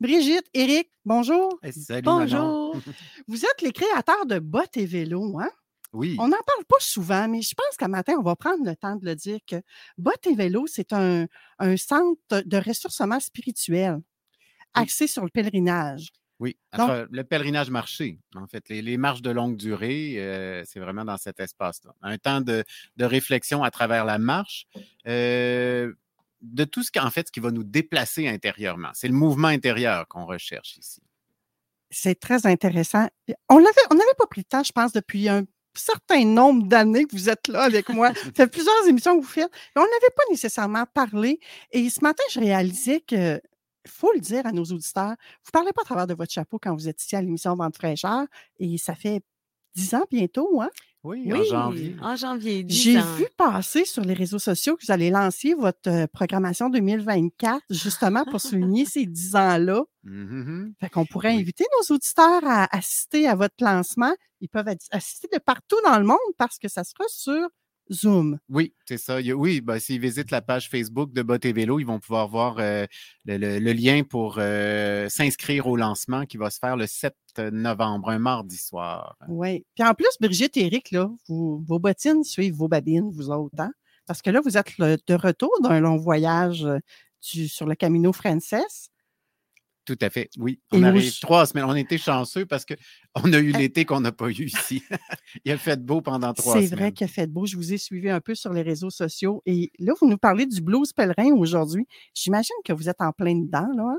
Brigitte, Eric, bonjour. Salut, bonjour. Manon. Vous êtes les créateurs de bottes et vélos, hein? Oui. On n'en parle pas souvent, mais je pense qu'à matin, on va prendre le temps de le dire que Bottes et Vélo, c'est un, un centre de ressourcement spirituel axé sur le pèlerinage. Oui, Donc- le pèlerinage marché, en fait, les, les marches de longue durée, euh, c'est vraiment dans cet espace-là. Un temps de, de réflexion à travers la marche, euh, de tout ce qui, en fait, ce qui va nous déplacer intérieurement. C'est le mouvement intérieur qu'on recherche ici. C'est très intéressant. On l'avait, on n'avait pas pris le temps, je pense, depuis un certain nombre d'années que vous êtes là avec moi. Ça fait plusieurs émissions que vous faites. Mais on n'avait pas nécessairement parlé. Et ce matin, je réalisais que, faut le dire à nos auditeurs, vous ne parlez pas à travers de votre chapeau quand vous êtes ici à l'émission Vente fraîcheur. Et ça fait dix ans bientôt, hein? Oui, en janvier. En janvier, 10 J'ai vu passer sur les réseaux sociaux que vous allez lancer votre euh, programmation 2024, justement pour souligner ces 10 ans-là. Mhm. Fait qu'on pourrait Oui. inviter nos auditeurs à assister à votre lancement. Ils peuvent assister de partout dans le monde parce que ça sera sur Zoom. Oui, c'est ça. Oui, ben, s'ils visitent la page Facebook de Bottes et Vélo, ils vont pouvoir voir euh, le, le- le lien pour euh, s'inscrire au lancement qui va se faire le 7 novembre, un mardi soir. Oui. Puis en plus, Brigitte et Eric, là, vous- vos bottines suivent vos babines, vous autres, hein? Parce que là, vous êtes le- de retour d'un long voyage euh, du- sur le Camino Frances. Tout à fait, oui. On arrive trois semaines. On était chanceux parce qu'on a eu Eh. l'été qu'on n'a pas eu ici. Il a fait beau pendant trois C'est semaines. vrai qu'il a fait beau. Je vous ai suivi un peu sur les réseaux sociaux. Et là, vous nous parlez du blues pèlerin aujourd'hui. J'imagine que vous êtes en plein dedans, là. hein?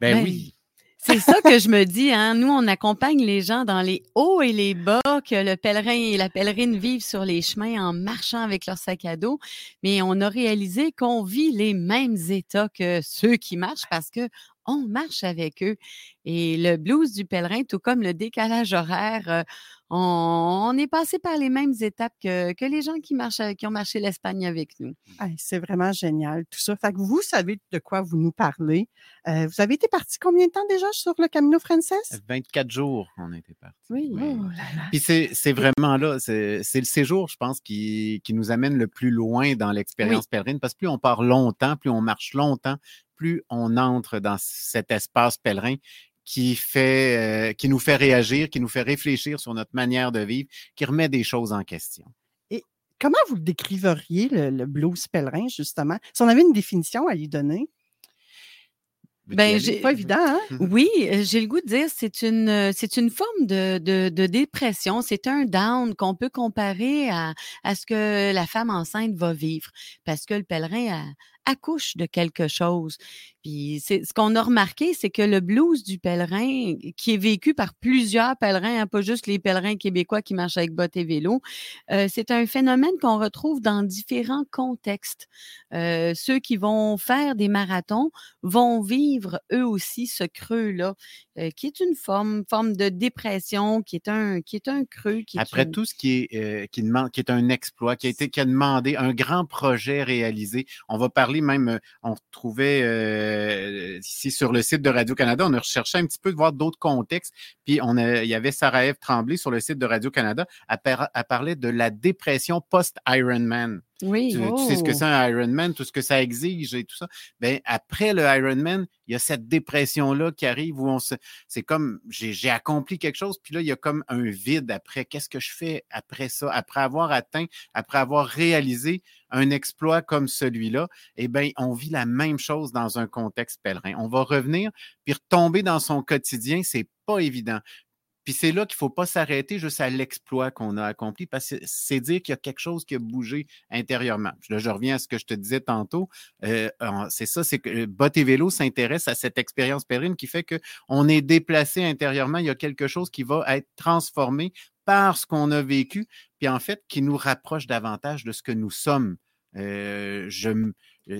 Ben Ben, oui. C'est ça que je me dis. Hein? Nous, on accompagne les gens dans les hauts et les bas que le pèlerin et la pèlerine vivent sur les chemins en marchant avec leur sac à dos. Mais on a réalisé qu'on vit les mêmes états que ceux qui marchent parce que on marche avec eux. Et le blues du pèlerin, tout comme le décalage horaire, euh, on, on est passé par les mêmes étapes que, que les gens qui, marchent, avec- qui ont marché l'Espagne avec nous. Hey, c'est vraiment génial, tout ça. Fait que vous savez de quoi vous nous parlez. Euh, vous avez été parti combien de temps déjà sur le Camino Frances? 24 jours, on était partis. Oui. Oh là là. Puis c'est c'est vraiment là, c'est c'est le séjour, je pense, qui, qui nous amène le plus loin dans l'expérience pèlerine, parce que plus on part longtemps, plus on marche longtemps, plus on entre dans cet espace pèlerin qui fait, euh, qui nous fait réagir, qui nous fait réfléchir sur notre manière de vivre, qui remet des choses en question. Comment vous décriveriez, le, le blues pèlerin, justement? Si on avait une définition à lui donner, Ben, c'est pas évident, hein? Oui, euh, j'ai le goût de dire c'est une euh, c'est une forme de, de, de dépression. C'est un down qu'on peut comparer à, à ce que la femme enceinte va vivre parce que le pèlerin a- accouche de quelque chose. Puis c'est ce qu'on a remarqué, c'est que le blues du pèlerin, qui est vécu par plusieurs pèlerins, hein, pas juste les pèlerins québécois qui marchent avec bottes et vélos, euh, c'est un phénomène qu'on retrouve dans différents contextes. Euh, ceux qui vont faire des marathons vont vivre eux aussi ce creux-là, euh, qui est une forme, forme de dépression, qui est un, qui est un creux. Qui est Après une- tout ce qui est, euh, qui demande, qui est un exploit, qui a été, qui a demandé un grand projet réalisé. On va parler même, euh, on retrouvait euh, ici sur le site de Radio-Canada, on a recherché un petit peu de voir d'autres contextes. Puis on a, il y avait Sarah Ève Tremblay sur le site de Radio-Canada, elle, elle parlait de la dépression post-Ironman. Oui. Tu, tu sais ce que Oh. c'est un Ironman, tout ce que ça exige et tout ça. Ben, après le Ironman, il y a cette dépression-là qui arrive où on se. C'est comme j'ai j'ai accompli quelque chose, puis là, il y a comme un vide après. Qu'est-ce que je fais après ça? Après avoir atteint, après avoir réalisé un exploit comme celui-là, eh bien, on vit la même chose dans un contexte pèlerin. On va revenir, puis retomber dans son quotidien, c'est pas évident. Puis c'est là qu'il ne faut pas s'arrêter juste à l'exploit qu'on a accompli, parce que c'est dire qu'il y a quelque chose qui a bougé intérieurement. Là, je reviens à ce que je te disais tantôt. Euh, c'est ça, c'est que Bot et Vélo s'intéresse à cette expérience pèlerine qui fait qu'on est déplacé intérieurement. Il y a quelque chose qui va être transformé par ce qu'on a vécu, puis en fait, qui nous rapproche davantage de ce que nous sommes. Euh, euh,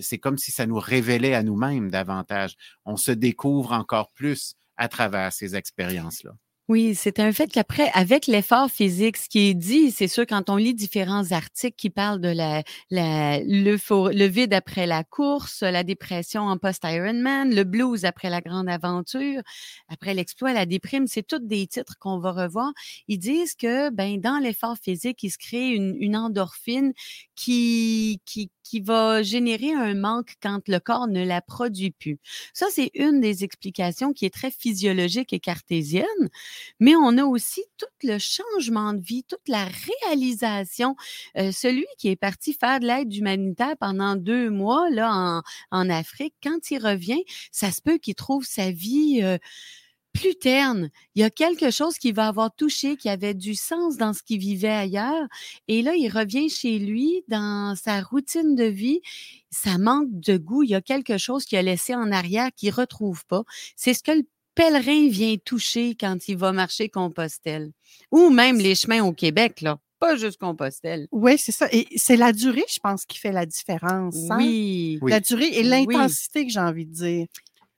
c'est comme si ça nous révélait à nous-mêmes davantage. On se découvre encore plus à travers ces expériences-là. Oui, c'est un fait qu'après, avec l'effort physique, ce qui est dit, c'est sûr, quand on lit différents articles qui parlent de la, la, l'eupho- le vide après la course, la dépression en post-Ironman, le blues après la grande aventure, après l'exploit, la déprime, c'est tous des titres qu'on va revoir. Ils disent que, ben, dans l'effort physique, il se crée une, une endorphine qui, qui, qui va générer un manque quand le corps ne la produit plus. Ça, c'est une des explications qui est très physiologique et cartésienne. Mais on a aussi tout le changement de vie, toute la réalisation. Euh, celui qui est parti faire de l'aide humanitaire pendant deux mois là, en, en Afrique, quand il revient, ça se peut qu'il trouve sa vie euh, plus terne. Il y a quelque chose qui va avoir touché, qui avait du sens dans ce qu'il vivait ailleurs. Et là, il revient chez lui dans sa routine de vie. Ça manque de goût. Il y a quelque chose qu'il a laissé en arrière qu'il ne retrouve pas. C'est ce que le pèlerin vient toucher quand il va marcher Compostelle. Ou même les chemins au Québec, là. Pas juste Compostelle. Oui, c'est ça. Et c'est la durée, je pense, qui fait la différence. hein? Oui. La durée et Oui. l'intensité que j'ai envie de dire.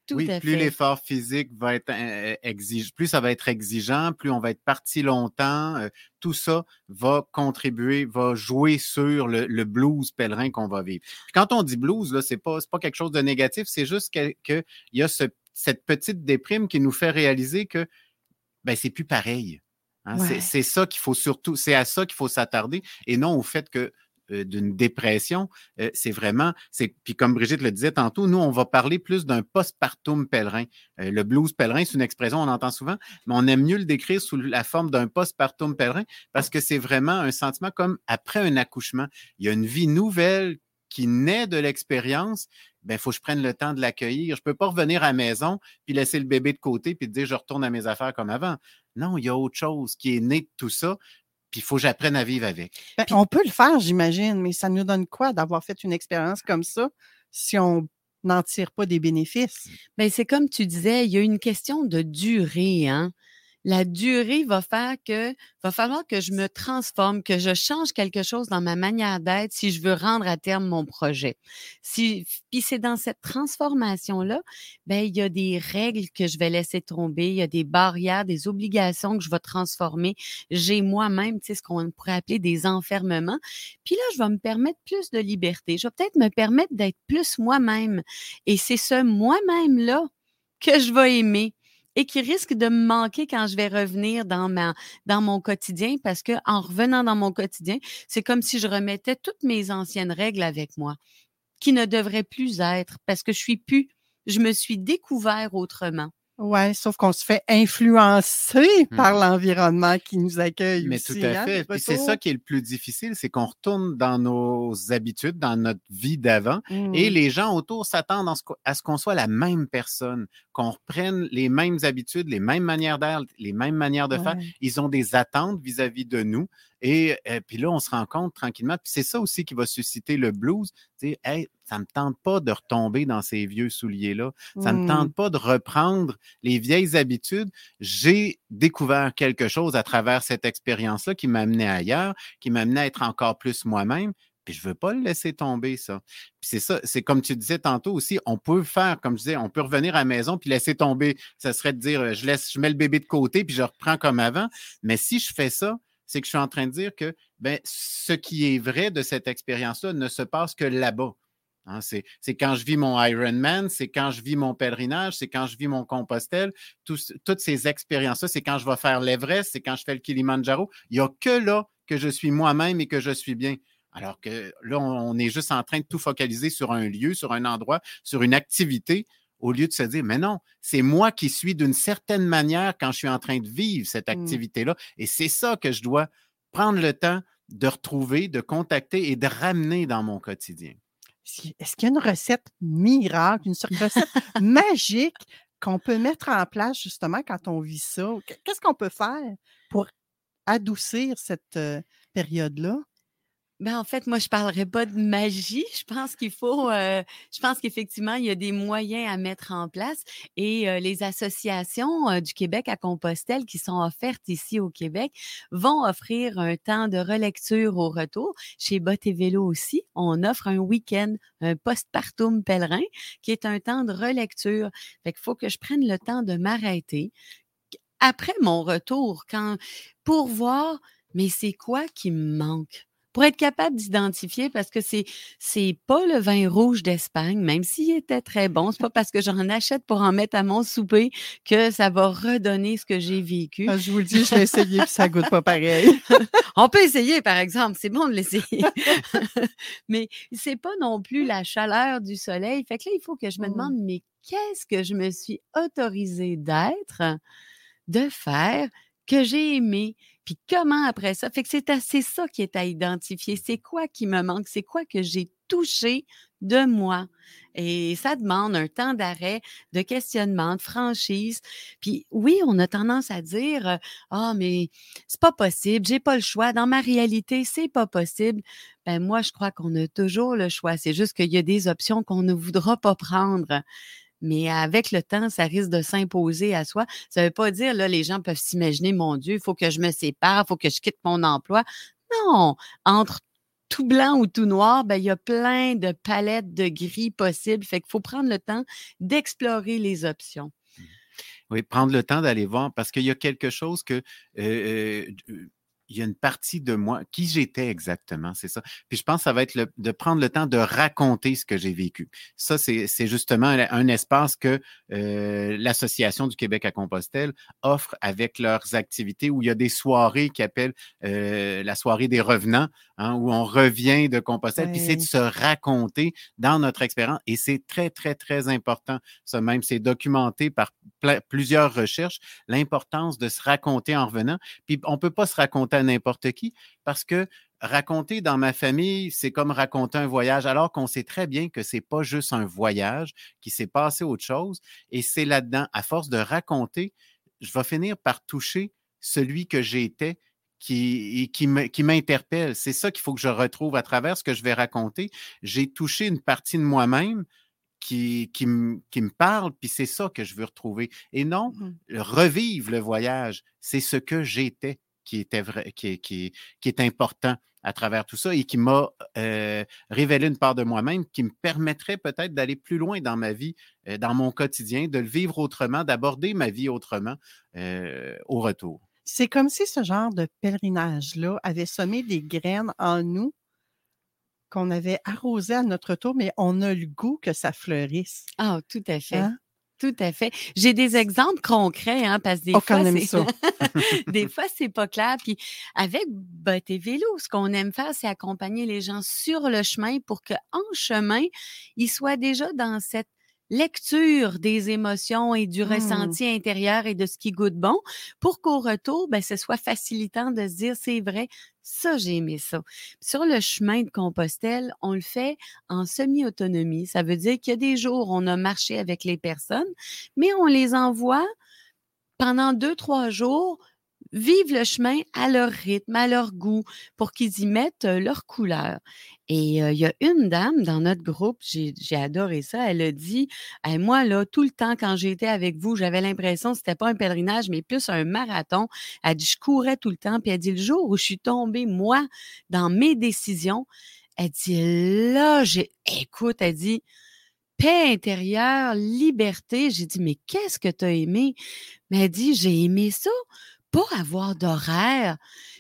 Tout oui, à plus l'effort physique va être euh, exigeant, plus ça va être exigeant, plus on va être parti longtemps. euh, tout ça va contribuer, va jouer sur le, le blues pèlerin qu'on va vivre. Puis quand on dit blues, là, c'est pas, c'est pas quelque chose de négatif, c'est juste que- qu'il y a ce- cette petite déprime qui nous fait réaliser que ben, c'est plus pareil. Hein, c'est- Ouais. C'est ça qu'il faut surtout, c'est à ça qu'il faut s'attarder et non au fait que euh, d'une dépression, euh, c'est vraiment, c'est puis comme Brigitte le disait tantôt, nous on va parler plus d'un postpartum pèlerin. Euh, le blues pèlerin, c'est une expression on entend souvent, mais on aime mieux le décrire sous la forme d'un postpartum pèlerin parce que c'est vraiment un sentiment comme après un accouchement, il y a une vie nouvelle qui naît de l'expérience, ben faut que je prenne le temps de l'accueillir. Je peux pas revenir à la maison puis laisser le bébé de côté puis dire je retourne à mes affaires comme avant. Non, il y a autre chose qui est né de tout ça, puis il faut que j'apprenne à vivre avec. Ben, on peut le faire, j'imagine, mais ça nous donne quoi d'avoir fait une expérience comme ça si on n'en tire pas des bénéfices? Ben, c'est comme tu disais, il y a une question de durée, hein. La durée va faire que va falloir que je me transforme, que je change quelque chose dans ma manière d'être si je veux rendre à terme mon projet. Puis c'est dans cette transformation là, ben il y a des règles que je vais laisser tomber, il y a des barrières, des obligations que je vais transformer. J'ai moi-même, tu sais ce qu'on pourrait appeler des enfermements. Puis là, je vais me permettre plus de liberté. Je vais peut-être me permettre d'être plus moi-même. Et c'est ce moi-même là que je vais aimer et qui risque de me manquer quand je vais revenir dans ma dans mon quotidien parce que en revenant dans mon quotidien, c'est comme si je remettais toutes mes anciennes règles avec moi qui ne devraient plus être parce que je suis plus je me suis découvert autrement. Oui, sauf qu'on se fait influencer Hmm. par l'environnement qui nous accueille Mais aussi. tout à hein, fait. Puis c'est ça qui est le plus difficile, c'est qu'on retourne dans nos habitudes, dans notre vie d'avant, et les gens autour s'attendent à ce qu'on soit la même personne, qu'on reprenne les mêmes habitudes, les mêmes manières d'être, les mêmes manières de faire. Ouais. Ils ont des attentes vis-à-vis de nous. Et, euh, puis là, on se rend compte tranquillement. Puis c'est ça aussi qui va susciter le blues. Sais, hey, ça me tente pas de retomber dans ces vieux souliers-là. Ça me Hmm. tente pas de reprendre les vieilles habitudes. J'ai découvert quelque chose à travers cette expérience-là qui m'a amené ailleurs, qui m'a amené à être encore plus moi-même. Puis je veux pas le laisser tomber, ça. Puis c'est ça, c'est comme tu disais tantôt aussi, on peut faire, comme je disais, on peut revenir à la maison puis laisser tomber. Ça serait de dire, euh, je laisse, je mets le bébé de côté puis je reprends comme avant. Mais si je fais ça, c'est que je suis en train de dire que ben, ce qui est vrai de cette expérience-là ne se passe que là-bas. Hein, c'est, quand je vis mon Ironman, c'est quand je vis mon pèlerinage, c'est quand je vis mon Compostelle, tous- toutes ces expériences-là, c'est quand je vais faire l'Everest, c'est quand je fais le Kilimanjaro. Il n'y a que là que je suis moi-même et que je suis bien. Alors que là, on est juste en train de tout focaliser sur un lieu, sur un endroit, sur une activité, au lieu de se dire, mais non, c'est moi qui suis d'une certaine manière quand je suis en train de vivre cette Mmh. activité-là. Et c'est ça que je dois prendre le temps de retrouver, de contacter et de ramener dans mon quotidien. Est-ce qu'il y a une recette miracle, une sorte de recette magique qu'on peut mettre en place justement quand on vit ça? Qu- Qu'est-ce qu'on peut faire pour adoucir cette euh, période-là? Ben, en fait, moi, je parlerai pas de magie. Je pense qu'il faut, euh, je pense qu'effectivement, il y a des moyens à mettre en place et euh, les associations euh, du Québec à Compostelle qui sont offertes ici au Québec vont offrir un temps de relecture au retour. Chez Bot et Vélo aussi, on offre un week-end, un postpartum pèlerin, qui est un temps de relecture. Fait qu'il faut que je prenne le temps de m'arrêter après mon retour, pour voir, mais c'est quoi qui me manque? Pour être capable d'identifier, parce que c'est, c'est pas le vin rouge d'Espagne, même s'il était très bon, c'est pas parce que j'en achète pour en mettre à mon souper que ça va redonner ce que j'ai vécu. Ah, je vous le dis, je l'ai essayé puis ça goûte pas pareil. On peut essayer, par exemple, c'est bon de l'essayer. mais c'est pas non plus la chaleur du soleil. Fait que là, il faut que je me Mm. demande, mais qu'est-ce que je me suis autorisée d'être, de faire, que j'ai aimé, puis comment après ça? Fait que c'est assez ça qui est à identifier. C'est quoi qui me manque? C'est quoi que j'ai touché de moi? Et ça demande un temps d'arrêt, de questionnement, de franchise. Puis oui, on a tendance à dire euh, Ah, mais c'est pas possible, j'ai pas le choix. Dans ma réalité, c'est pas possible. Ben moi, je crois qu'on a toujours le choix. C'est juste qu'il y a des options qu'on ne voudra pas prendre. Mais avec le temps, ça risque de s'imposer à soi. Ça ne veut pas dire, là, les gens peuvent s'imaginer, mon Dieu, il faut que je me sépare, il faut que je quitte mon emploi. Non, entre tout blanc ou tout noir, ben, il y a plein de palettes de gris possibles. Fait qu'il faut prendre le temps d'explorer les options. Oui, prendre le temps d'aller voir parce qu'il y a quelque chose que. euh, euh, il y a une partie de moi, qui j'étais exactement, c'est ça. Puis je pense que ça va être le- de prendre le temps de raconter ce que j'ai vécu. Ça, c'est justement un, un espace que euh, l'Association du Québec à Compostelle offre avec leurs activités où il y a des soirées qui appellent euh, la soirée des revenants, hein, où on revient de Compostelle, puis c'est de se raconter dans notre expérience. Et c'est très, très, très important. Ça même, c'est documenté par plusieurs recherches, l'importance de se raconter en revenant. Puis on peut pas se raconter à n'importe qui parce que raconter dans ma famille, c'est comme raconter un voyage, alors qu'on sait très bien que c'est pas juste un voyage, qu'il s'est passé autre chose. Et c'est là-dedans, à force de raconter, je vais finir par toucher celui que j'étais qui, qui m'interpelle. C'est ça qu'il faut que je retrouve à travers ce que je vais raconter. J'ai touché une partie de moi-même qui, qui, me- qui me parle, puis c'est ça que je veux retrouver. Et non, le revivre le voyage, c'est ce que j'étais qui était vrai, qui, qui est important à travers tout ça et qui m'a euh, révélé une part de moi-même qui me permettrait peut-être d'aller plus loin dans ma vie, euh, dans mon quotidien, de le vivre autrement, d'aborder ma vie autrement euh, au retour. C'est comme si ce genre de pèlerinage-là avait semé des graines en nous qu'on avait arrosé à notre tour, mais on a le goût que ça fleurisse. Ah, tout à fait. Hein? Tout à fait. J'ai des exemples concrets, hein, parce que des Oh, fois, c'est- des fois, c'est pas clair. Puis avec Bot et Vélo, ce qu'on aime faire, c'est accompagner les gens sur le chemin pour qu'en chemin, ils soient déjà dans cette lecture des émotions et du Mmh. ressenti intérieur et de ce qui goûte bon, pour qu'au retour, ben, ce soit facilitant de se dire, c'est vrai, ça, j'ai aimé ça. Sur le chemin de Compostelle, on le fait en semi-autonomie. Ça veut dire qu'il y a des jours, on a marché avec les personnes, mais on les envoie pendant deux, trois jours vivre le chemin à leur rythme, à leur goût, pour qu'ils y mettent euh, leur couleur. Et euh, il y a une dame dans notre groupe, j'ai adoré ça, elle a dit Moi, là, tout le temps, quand j'étais avec vous, j'avais l'impression que c'était pas un pèlerinage, mais plus un marathon. Elle dit Je courais tout le temps. Puis elle dit Le jour où je suis tombée, moi, dans mes décisions, elle dit Là, j'ai. Écoute, elle dit paix intérieure, liberté. J'ai dit, mais qu'est-ce que tu as aimé? Mais elle dit, j'ai aimé ça, pas avoir d'horaire.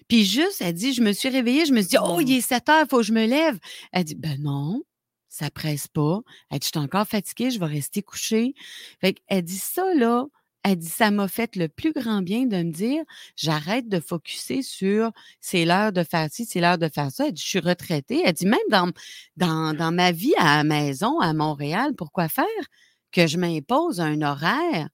Puis juste, elle dit, je me suis réveillée, je me suis dit, oh, il est 7 heures, il faut que je me lève. Elle dit, ben non, ça presse pas. Elle dit, je suis encore fatiguée, je vais rester couchée. Fait elle dit, ça, là, Elle dit, ça m'a fait le plus grand bien de me dire, j'arrête de focuser sur c'est l'heure de faire ci, c'est l'heure de faire ça. Elle dit, je suis retraitée. Elle dit, même dans, dans, dans ma vie à la maison, à Montréal, pourquoi faire que je m'impose un horaire?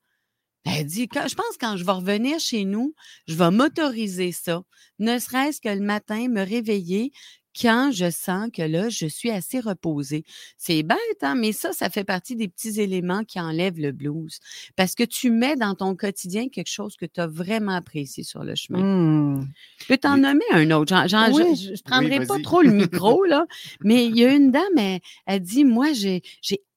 Elle dit, quand, je pense quand je vais revenir chez nous, je vais m'autoriser ça, ne serait-ce que le matin, me réveiller quand je sens que là, je suis assez reposée. C'est bête, hein? mais ça, ça fait partie des petits éléments qui enlèvent le blues. Parce que tu mets dans ton quotidien quelque chose que tu as vraiment apprécié sur le chemin. Mmh. Je peux t'en nommer un autre. Je- Oui. je ne prendrai Oui, pas trop le micro, là, mais il y a une dame, elle, elle dit, moi, j'ai j'ai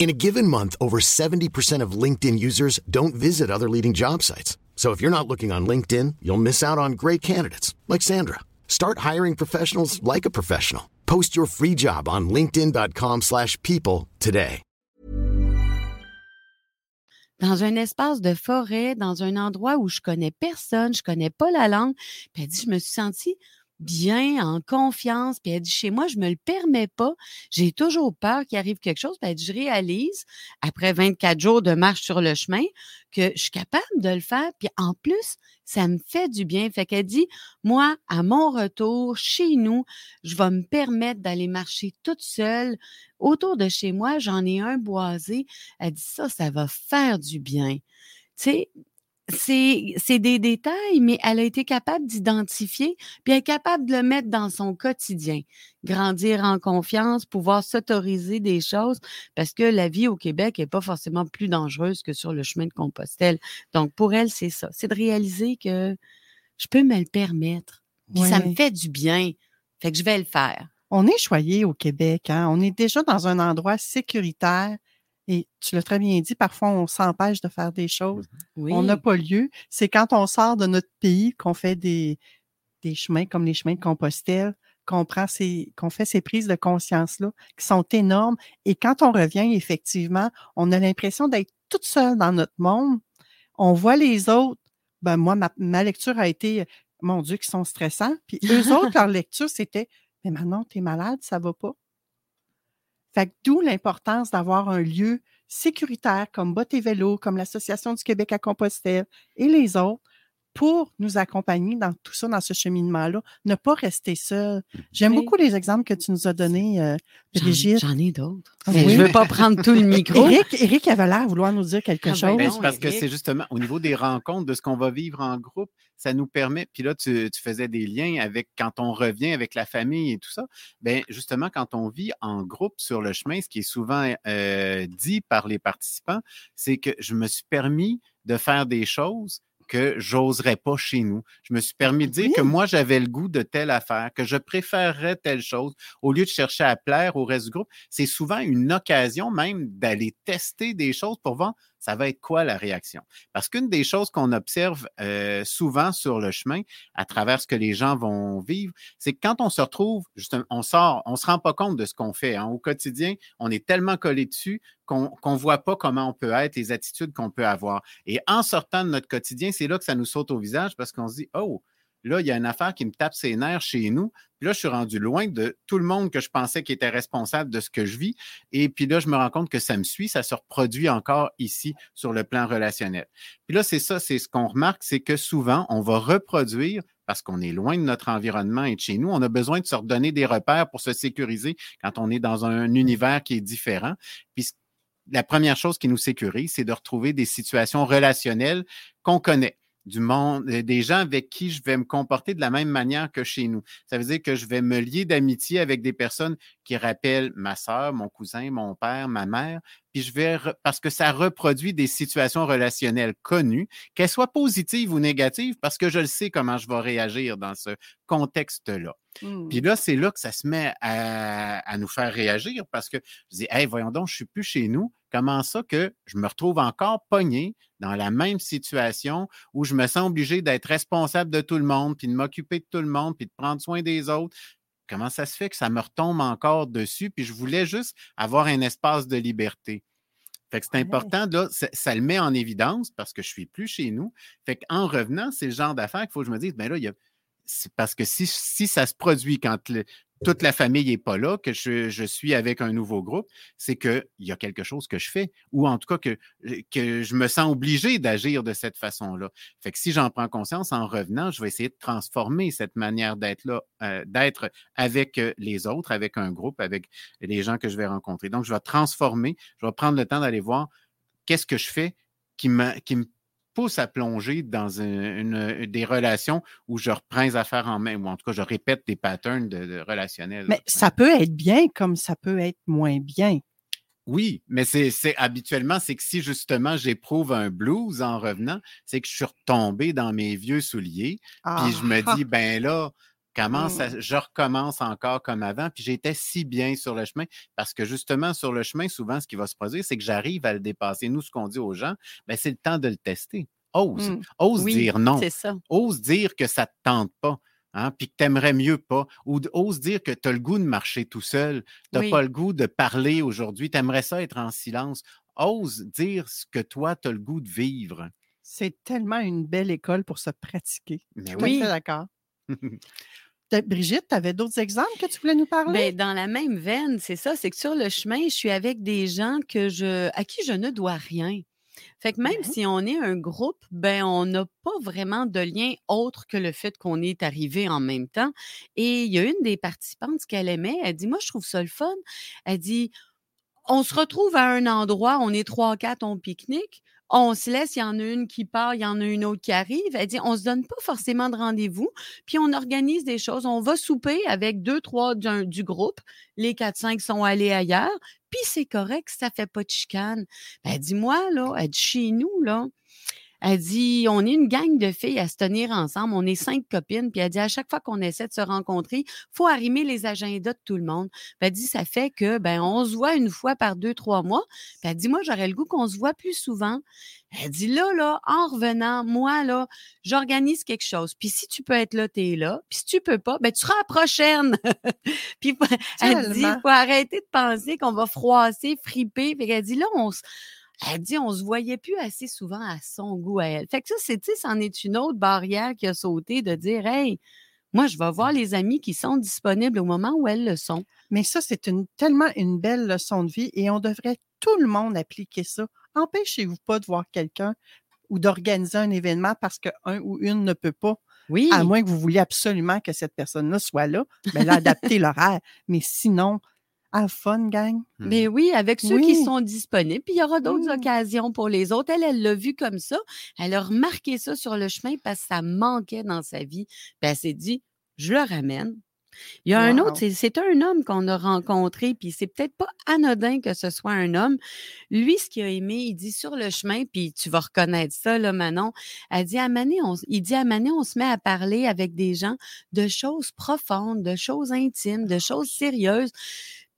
In a given month, over 70% of LinkedIn users don't visit other leading job sites. So if you're not looking on LinkedIn, you'll miss out on great candidates like Sandra. Start hiring professionals like a professional. Post your free job on linkedin.com/people today. dans un espace de forêt, dans un endroit où je connais personne, je connais pas la langue. Puis je me suis sentie bien, en confiance. Puis elle dit, chez moi, je me le permets pas. J'ai toujours peur qu'il arrive quelque chose. Puis elle dit, je réalise, après 24 jours de marche sur le chemin, que je suis capable de le faire. Puis en plus, ça me fait du bien. Fait qu'elle dit, moi, à mon retour, chez nous, je vais me permettre d'aller marcher toute seule. Autour de chez moi, j'en ai un boisé. Elle dit, ça, ça va faire du bien. Tu sais, c'est des détails, mais elle a été capable d'identifier, puis elle est capable de le mettre dans son quotidien. Grandir en confiance, pouvoir s'autoriser des choses, parce que la vie au Québec n'est pas forcément plus dangereuse que sur le chemin de Compostelle. Donc, pour elle, c'est ça. C'est de réaliser que je peux me le permettre. Puis ça me fait du bien. Fait que je vais le faire. On est choyé au Québec. Hein? On est déjà dans un endroit sécuritaire. Et tu l'as très bien dit, parfois on s'empêche de faire des choses. Oui. On n'a pas lieu. C'est quand on sort de notre pays qu'on fait des, des chemins comme les chemins de Compostelle, qu'on prend ces, qu'on fait ces prises de conscience-là, qui sont énormes. Et quand on revient, effectivement, on a l'impression d'être toute seule dans notre monde. On voit les autres. Ben, moi, ma, ma lecture a été, mon Dieu, qui sont stressants. Puis eux autres, leur lecture, c'était, mais maintenant, tu es malade, ça va pas. Fait d'où l'importance d'avoir un lieu sécuritaire comme Botte et Vélo, comme l'Association du Québec à Compostelle et les autres pour nous accompagner dans tout ça, dans ce cheminement-là. Ne pas rester seul. J'aime Oui. beaucoup les exemples que tu nous as donnés, euh, Brigitte. J'en ai d'autres. Ah Mais oui? je veux pas prendre tout le micro. Éric, Éric avait l'air de vouloir nous dire quelque Ah ben chose. Ben, non, c'est parce que c'est justement au niveau des rencontres, de ce qu'on va vivre en groupe, ça nous permet. Puis là, tu, tu faisais des liens avec quand on revient avec la famille et tout ça. Ben justement, quand on vit en groupe sur le chemin, ce qui est souvent euh, dit par les participants, c'est que je me suis permis de faire des choses que j'oserais pas chez nous. Je me suis permis de dire Oui? que moi, j'avais le goût de telle affaire, que je préférerais telle chose, au lieu de chercher à plaire au reste du groupe. C'est souvent une occasion même d'aller tester des choses pour voir ça va être quoi la réaction? Parce qu'une des choses qu'on observe souvent sur le chemin, à travers ce que les gens vont vivre, c'est que quand on se retrouve, justement, on sort, on se rend pas compte de ce qu'on fait. hein. Au quotidien, on est tellement collé dessus qu'on qu'on voit pas comment on peut être, les attitudes qu'on peut avoir. Et en sortant de notre quotidien, c'est là que ça nous saute au visage parce qu'on se dit, oh, là, il y a une affaire qui me tape ses nerfs chez nous. Puis là, je suis rendu loin de tout le monde que je pensais qui était responsable de ce que je vis. Et puis là, je me rends compte que ça me suit, ça se reproduit encore ici sur le plan relationnel. Puis là, c'est ça, c'est ce qu'on remarque, c'est que souvent, on va reproduire parce qu'on est loin de notre environnement et de chez nous. On a besoin de se redonner des repères pour se sécuriser quand on est dans un univers qui est différent. Puis la première chose qui nous sécurise, c'est de retrouver des situations relationnelles qu'on connaît du monde, des gens avec qui je vais me comporter de la même manière que chez nous. Ça veut dire que je vais me lier d'amitié avec des personnes qui rappelle ma soeur, mon cousin, mon père, ma mère, puis je vais, parce que ça reproduit des situations relationnelles connues, qu'elles soient positives ou négatives, parce que je le sais comment je vais réagir dans ce contexte-là. Mmh. Puis là, c'est là que ça se met à, à nous faire réagir parce que je dis, hey, voyons donc, je suis plus chez nous. Comment ça que je me retrouve encore pogné dans la même situation où je me sens obligé d'être responsable de tout le monde, puis de m'occuper de tout le monde, puis de prendre soin des autres? Comment ça se fait que ça me retombe encore dessus? Puis je voulais juste avoir un espace de liberté. Fait que c'est important, là, ça, ça le met en évidence parce que je suis plus chez nous. Fait qu'en revenant, c'est le genre d'affaires qu'il faut que je me dise, ben là, il y a, c'est parce que si, si ça se produit quand le- toute la famille n'est pas là, que je, suis avec un nouveau groupe, c'est qu'il y a quelque chose que je fais, ou en tout cas que, que je me sens obligé d'agir de cette façon-là. Fait que si j'en prends conscience en revenant, je vais essayer de transformer cette manière d'être là, euh, d'être avec euh, les autres, avec un groupe, avec les gens que je vais rencontrer. Donc, je vais transformer, je vais prendre le temps d'aller voir qu'est-ce que je fais qui me, qui me pousse à plonger dans une- des relations où je reprends les affaires en main, ou en tout cas, je répète des patterns de, de relationnels. Mais ça peut être bien comme ça peut être moins bien. Oui, mais c'est c'est- habituellement, c'est que si justement j'éprouve un blues en revenant, c'est que je suis retombé dans mes vieux souliers, puis je me Ah, dis, ben là, comment Mm. ça, je recommence encore comme avant, puis j'étais si bien sur le chemin, parce que justement, sur le chemin, souvent, ce qui va se produire, c'est que j'arrive à le dépasser. Nous, ce qu'on dit aux gens, ben, c'est le temps de le tester. Ose, Mm. ose Oui, dire non c'est ça. ose dire que ça ne te tente pas, hein, puis que tu aimerais mieux pas, ou ose dire que tu as le goût de marcher tout seul, tu n'as Oui. pas le goût de parler aujourd'hui, tu aimerais ça être en silence. Ose dire ce que toi, tu as le goût de vivre. C'est tellement une belle école pour se pratiquer. Mais Ben oui. d'accord. Brigitte, tu avais d'autres exemples que tu voulais nous parler? Ben, dans la même veine, c'est ça, c'est que sur le chemin, je suis avec des gens que je, à qui je ne dois rien. Fait que même si on est un groupe, ben on n'a pas vraiment de lien autre que le fait qu'on est arrivé en même temps. Et il y a une des participantes qu'elle aimait, elle dit Moi, je trouve ça le fun. Elle dit On se retrouve à un endroit, on est trois, quatre, on pique-nique. On se laisse, il y en a une qui part, il y en a une autre qui arrive. Elle dit, on se donne pas forcément de rendez-vous, puis on organise des choses. On va souper avec deux, trois du groupe. Les quatre, cinq sont allés ailleurs, puis c'est correct, ça fait pas de chicane. Ben, elle dit, moi, là, elle dit, chez nous, là, elle dit, on est une gang de filles à se tenir ensemble. On est cinq copines. Puis elle dit, à chaque fois qu'on essaie de se rencontrer, faut arrimer les agendas de tout le monde. Puis elle dit, ça fait que, ben, on se voit une fois par deux, trois mois. Puis elle dit, moi, j'aurais le goût qu'on se voit plus souvent. Elle dit, là, là, en revenant, moi, là, j'organise quelque chose. Puis si tu peux être là, tu es là. Puis si tu peux pas, ben, tu seras la prochaine. Puis elle dit, Tellement. faut arrêter de penser qu'on va froisser, friper. Puis elle dit, là, on se elle dit on se voyait plus assez souvent à son goût à elle. Fait que ça, c'est, tu c'en est une autre barrière qui a sauté de dire Hey, moi, je vais voir les amis qui sont disponibles au moment où elles le sont. Mais ça, c'est une, tellement une belle leçon de vie et on devrait tout le monde appliquer ça. Empêchez-vous pas de voir quelqu'un ou d'organiser un événement parce qu'un ou une ne peut pas, Oui. à moins que vous vouliez absolument que cette personne-là soit là, ben là, adaptez l'horaire. Mais sinon, have fun, gang. Mais oui, avec ceux qui sont disponibles. Puis il y aura d'autres Mm. occasions pour les autres. Elle, elle l'a vu comme ça. Elle a remarqué ça sur le chemin parce que ça manquait dans sa vie. Puis elle s'est dit, je le ramène. Il y a un autre, c'est- un homme qu'on a rencontré, puis c'est peut-être pas anodin que ce soit un homme. Lui, ce qu'il a aimé, il dit sur le chemin, puis tu vas reconnaître ça, là, Manon. Elle dit à Mané, on, s- il dit à Mané, on se met à parler avec des gens de choses profondes, de choses intimes, de choses sérieuses.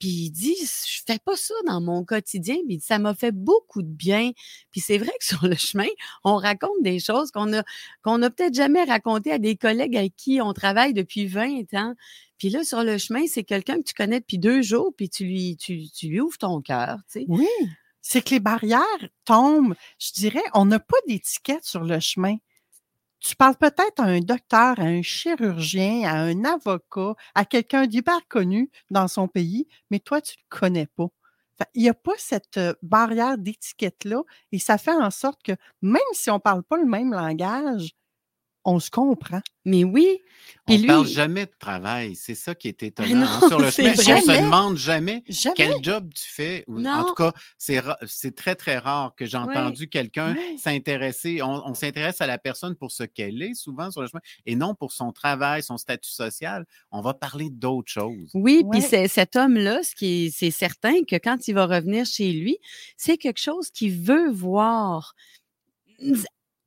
Puis il dit, je fais pas ça dans mon quotidien. Dit, ça m'a fait beaucoup de bien. Puis c'est vrai que sur le chemin, on raconte des choses qu'on a, qu'on a peut-être jamais racontées à des collègues avec qui on travaille depuis 20 ans. Puis là, sur le chemin, c'est quelqu'un que tu connais depuis deux jours, puis tu lui, tu, tu lui ouvres ton cœur, tu sais. Oui, c'est que les barrières tombent. Je dirais, on n'a pas d'étiquette sur le chemin. Tu parles peut-être à un docteur, à un chirurgien, à un avocat, à quelqu'un d'hyper connu dans son pays, mais toi, tu ne le connais pas. Il n'y a pas cette barrière d'étiquette-là et ça fait en sorte que même si on ne parle pas le même langage, on se comprend. Mais oui. On Puis ne parle jamais de travail. C'est ça qui est étonnant. non, hein, sur le chemin, on vrai. se demande jamais Jamais. quel job tu fais. ou- En tout cas, c'est ra- c'est très, très rare que j'ai Ouais. entendu quelqu'un Ouais. s'intéresser. On, on s'intéresse à la personne pour ce qu'elle est, souvent sur le chemin, et non pour son travail, son statut social. On va parler d'autres choses. Oui, puis c'est- cet homme-là, ce qui est- c'est certain que quand il va revenir chez lui, c'est quelque chose qu'il veut voir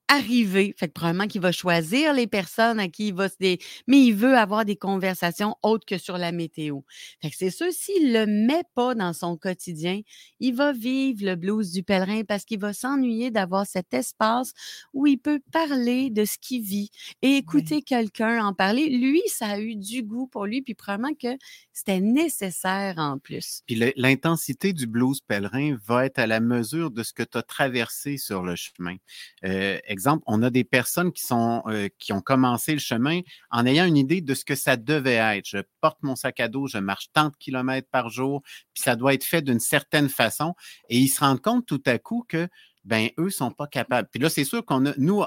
arriver. Fait que probablement qu'il va choisir les personnes à qui il va se dé... Mais il veut avoir des conversations autres que sur la météo. Fait que c'est sûr, s'il le met pas dans son quotidien, il va vivre le blues du pèlerin parce qu'il va s'ennuyer d'avoir cet espace où il peut parler de ce qu'il vit et écouter quelqu'un en parler. Lui, ça a eu du goût pour lui, puis probablement que c'était nécessaire en plus. Puis l'intensité du blues pèlerin va être à la mesure de ce que tu as traversé sur le chemin. Euh, exemple, on a des personnes qui sont euh, qui ont commencé le chemin en ayant une idée de ce que ça devait être. Je porte mon sac à dos, je marche tant de kilomètres par jour, puis ça doit être fait d'une certaine façon. Et ils se rendent compte tout à coup que ben eux sont pas capables. Puis là, c'est sûr qu'on a, nous,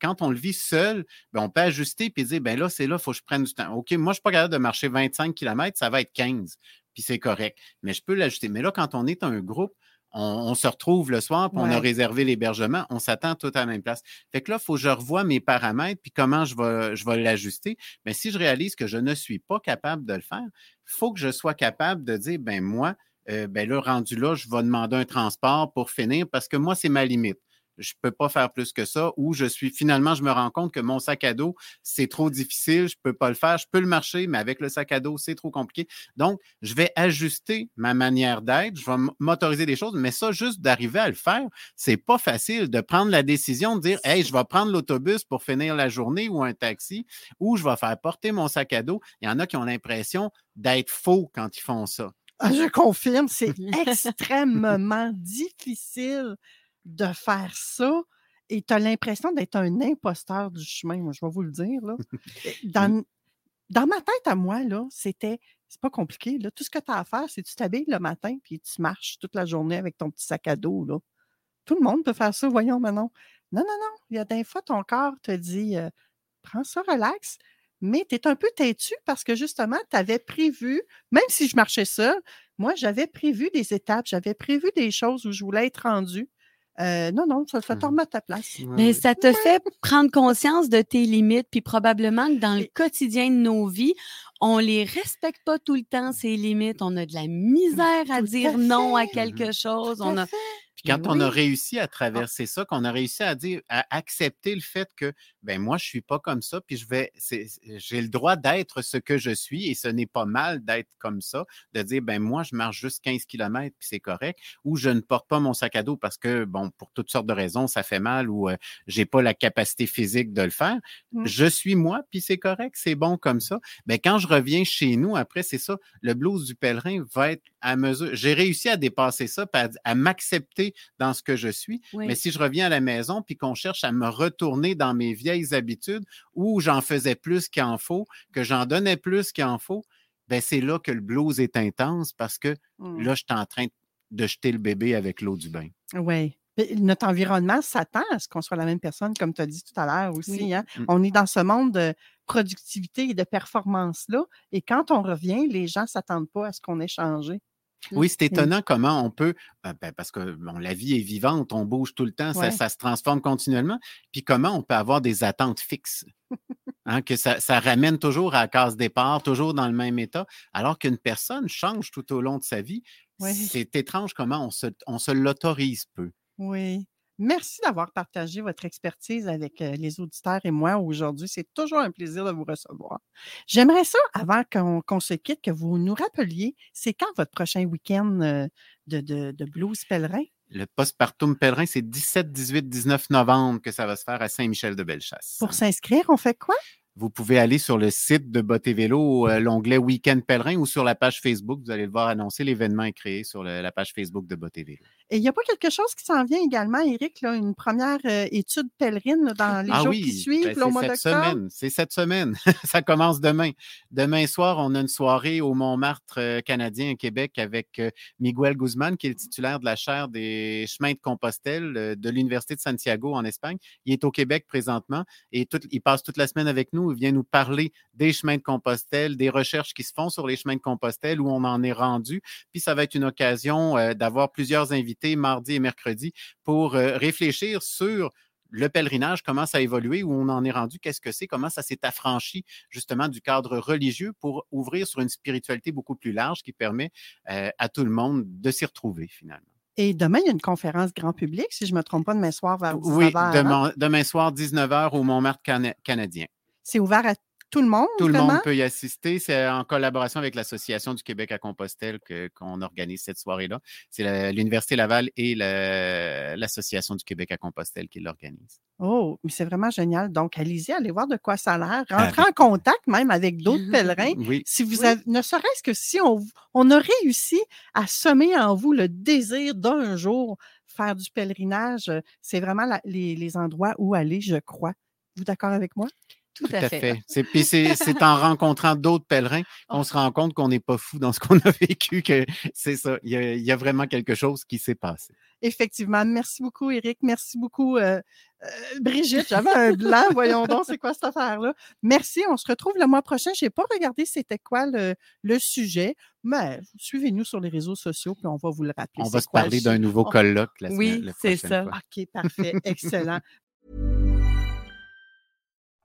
quand on le vit seul, ben, on peut ajuster puis dire, ben là, c'est là, il faut que je prenne du temps. OK, moi, je suis pas capable de marcher 25 km, ça va être 15, puis c'est correct. Mais je peux l'ajuster. Mais là, quand on est un groupe, on, on se retrouve le soir, puis on a réservé l'hébergement, on s'attend tout à la même place. Fait que là, il faut que je revoie mes paramètres, puis comment je vais, je vais l'ajuster. Mais si je réalise que je ne suis pas capable de le faire, il faut que je sois capable de dire, ben moi, euh, ben là, rendu là, je vais demander un transport pour finir parce que moi, c'est ma limite. Je peux pas faire plus que ça. Ou je suis finalement, je me rends compte que mon sac à dos, c'est trop difficile, je peux pas le faire. Je peux le marcher, mais avec le sac à dos, c'est trop compliqué. Donc, je vais ajuster ma manière d'être, je vais m'autoriser des choses, mais ça, juste d'arriver à le faire, c'est pas facile de prendre la décision de dire, hey, je vais prendre l'autobus pour finir la journée ou un taxi, ou je vais faire porter mon sac à dos. Il y en a qui ont l'impression d'être faux quand ils font ça. Ah, je confirme, c'est extrêmement difficile de faire ça. Et tu as l'impression d'être un imposteur du chemin, moi, je vais vous le dire. Là. Dans, dans ma tête à moi, là, c'était, c'est pas compliqué. Là. Tout ce que tu as à faire, c'est que tu t'habilles le matin puis tu marches toute la journée avec ton petit sac à dos. Là. Tout le monde peut faire ça, voyons, Manon. Non, non, non. Il y a des fois, ton corps te dit euh, prends ça, relax. Mais tu es un peu têtu parce que justement, tu avais prévu, même si je marchais seul, moi, j'avais prévu des étapes, j'avais prévu des choses où je voulais être rendue. Euh, non, non, ça te fait Mhm. te remettre à place. Mais ça te fait prendre conscience de tes limites, puis probablement que dans le Et- quotidien de nos vies, on les respecte pas tout le temps, ces limites. On a de la misère à Tout à dire non à quelque chose. Tout On à a... fait. Puis quand Mais on a réussi à traverser ça, qu'on a réussi à dire, à accepter le fait que, ben moi, je suis pas comme ça, puis je vais, j'ai le droit d'être ce que je suis, et ce n'est pas mal d'être comme ça, de dire, ben moi, je marche juste 15 km, puis c'est correct, ou je ne porte pas mon sac à dos parce que, bon, pour toutes sortes de raisons, ça fait mal, ou euh, j'ai pas la capacité physique de le faire. Mm. Je suis moi, puis c'est correct, c'est bon comme ça. Ben quand je reviens chez nous, après, c'est ça, le blues du pèlerin va être à mesure. J'ai réussi à dépasser ça, à m'accepter dans ce que je suis. Oui. Mais si je reviens à la maison puis qu'on cherche à me retourner dans mes vieilles habitudes où j'en faisais plus qu'il en faut, que j'en donnais plus qu'il en faut, ben c'est là que le blues est intense parce que Mm. là, je suis en train de jeter le bébé avec l'eau du bain. Oui. Notre environnement s'attend à ce qu'on soit la même personne, comme tu as dit tout à l'heure aussi. Oui. hein. Mm. On est dans ce monde de productivité et de performance-là. Et quand on revient, les gens ne s'attendent pas à ce qu'on ait changé. Oui, c'est étonnant comment on peut, euh, ben, parce que bon, la vie est vivante, on bouge tout le temps, ça, Ouais. ça se transforme continuellement, puis comment on peut avoir des attentes fixes, hein, que ça, ça ramène toujours à la case départ, toujours dans le même état, alors qu'une personne change tout au long de sa vie. C'est étrange comment on se, on se l'autorise peu. Oui. Merci d'avoir partagé votre expertise avec euh, les auditeurs et moi aujourd'hui. C'est toujours un plaisir de vous recevoir. J'aimerais ça, avant qu'on se quitte, que vous nous rappeliez, c'est quand votre prochain week-end euh, de, de, de blues pèlerin? Le postpartum pèlerin, c'est 17, 18, 19 novembre que ça va se faire à Saint-Michel-de-Bellechasse. Pour s'inscrire, on fait quoi? Vous pouvez aller sur le site de Boté Vélo, euh, l'onglet Week-end pèlerin ou sur la page Facebook. Vous allez le voir annoncer. L'événement est créé sur le- la page Facebook de Boté Vélo. Et il n'y a pas quelque chose qui s'en vient également, Eric, là, une première euh, étude pèlerine là, dans les Ah jours oui, qui suivent, ben, là, au c'est mois cette d'octobre? semaine. C'est cette semaine. Ça commence demain. Demain soir, on a une soirée au Montmartre euh, canadien à Québec avec euh, Miguel Guzman, qui est le titulaire de la chaire des chemins de Compostelle de l'Université de Santiago en Espagne. Il est au Québec présentement et tout- il passe toute la semaine avec nous. Il vient nous parler des chemins de Compostelle, des recherches qui se font sur les chemins de Compostelle, où on en est rendu. Puis ça va être une occasion euh, d'avoir plusieurs invités mardi et mercredi pour euh, réfléchir sur le pèlerinage, comment ça a évolué, où on en est rendu, qu'est-ce que c'est, comment ça s'est affranchi justement du cadre religieux pour ouvrir sur une spiritualité beaucoup plus large qui permet euh, à tout le monde de s'y retrouver finalement. Et demain, il y a une conférence grand public, si je ne me trompe pas, demain soir vers 19 Oui, demain, demain soir, 19h au Montmartre cana- canadien. C'est ouvert à tout le monde, Tout le vraiment? monde peut y assister. C'est en collaboration avec l'Association du Québec à Compostelle que- qu'on organise cette soirée-là. C'est la- l'Université Laval et la- l'Association du Québec à Compostelle qui l'organisent. Oh, mais c'est vraiment génial. Donc, allez-y, allez voir de quoi ça a l'air. Ah Rentrez en contact même avec d'autres pèlerins. Oui. Si vous Oui. avez, ne serait-ce que si on, on a réussi à semer en vous le désir d'un jour faire du pèlerinage, euh, c'est vraiment la- les, les endroits où aller, je crois. Vous d'accord avec moi? Tout Tout à fait. fait. C'est, puis c'est, c'est en rencontrant d'autres pèlerins qu'on se rend compte qu'on n'est pas fou dans ce qu'on a vécu, que c'est ça. Il y, a, il y a vraiment quelque chose qui s'est passé. Effectivement. Merci beaucoup, Eric. Merci beaucoup, euh, euh, Brigitte. J'avais un blanc. Voyons donc, c'est quoi cette affaire-là? Merci. On se retrouve le mois prochain. Je n'ai pas regardé c'était quoi le, le sujet, mais suivez-nous sur les réseaux sociaux, puis on va vous le rappeler. On va se quoi parler d'un nouveau On- colloque la semaine Oui, c'est ça. fois. OK, parfait. Excellent.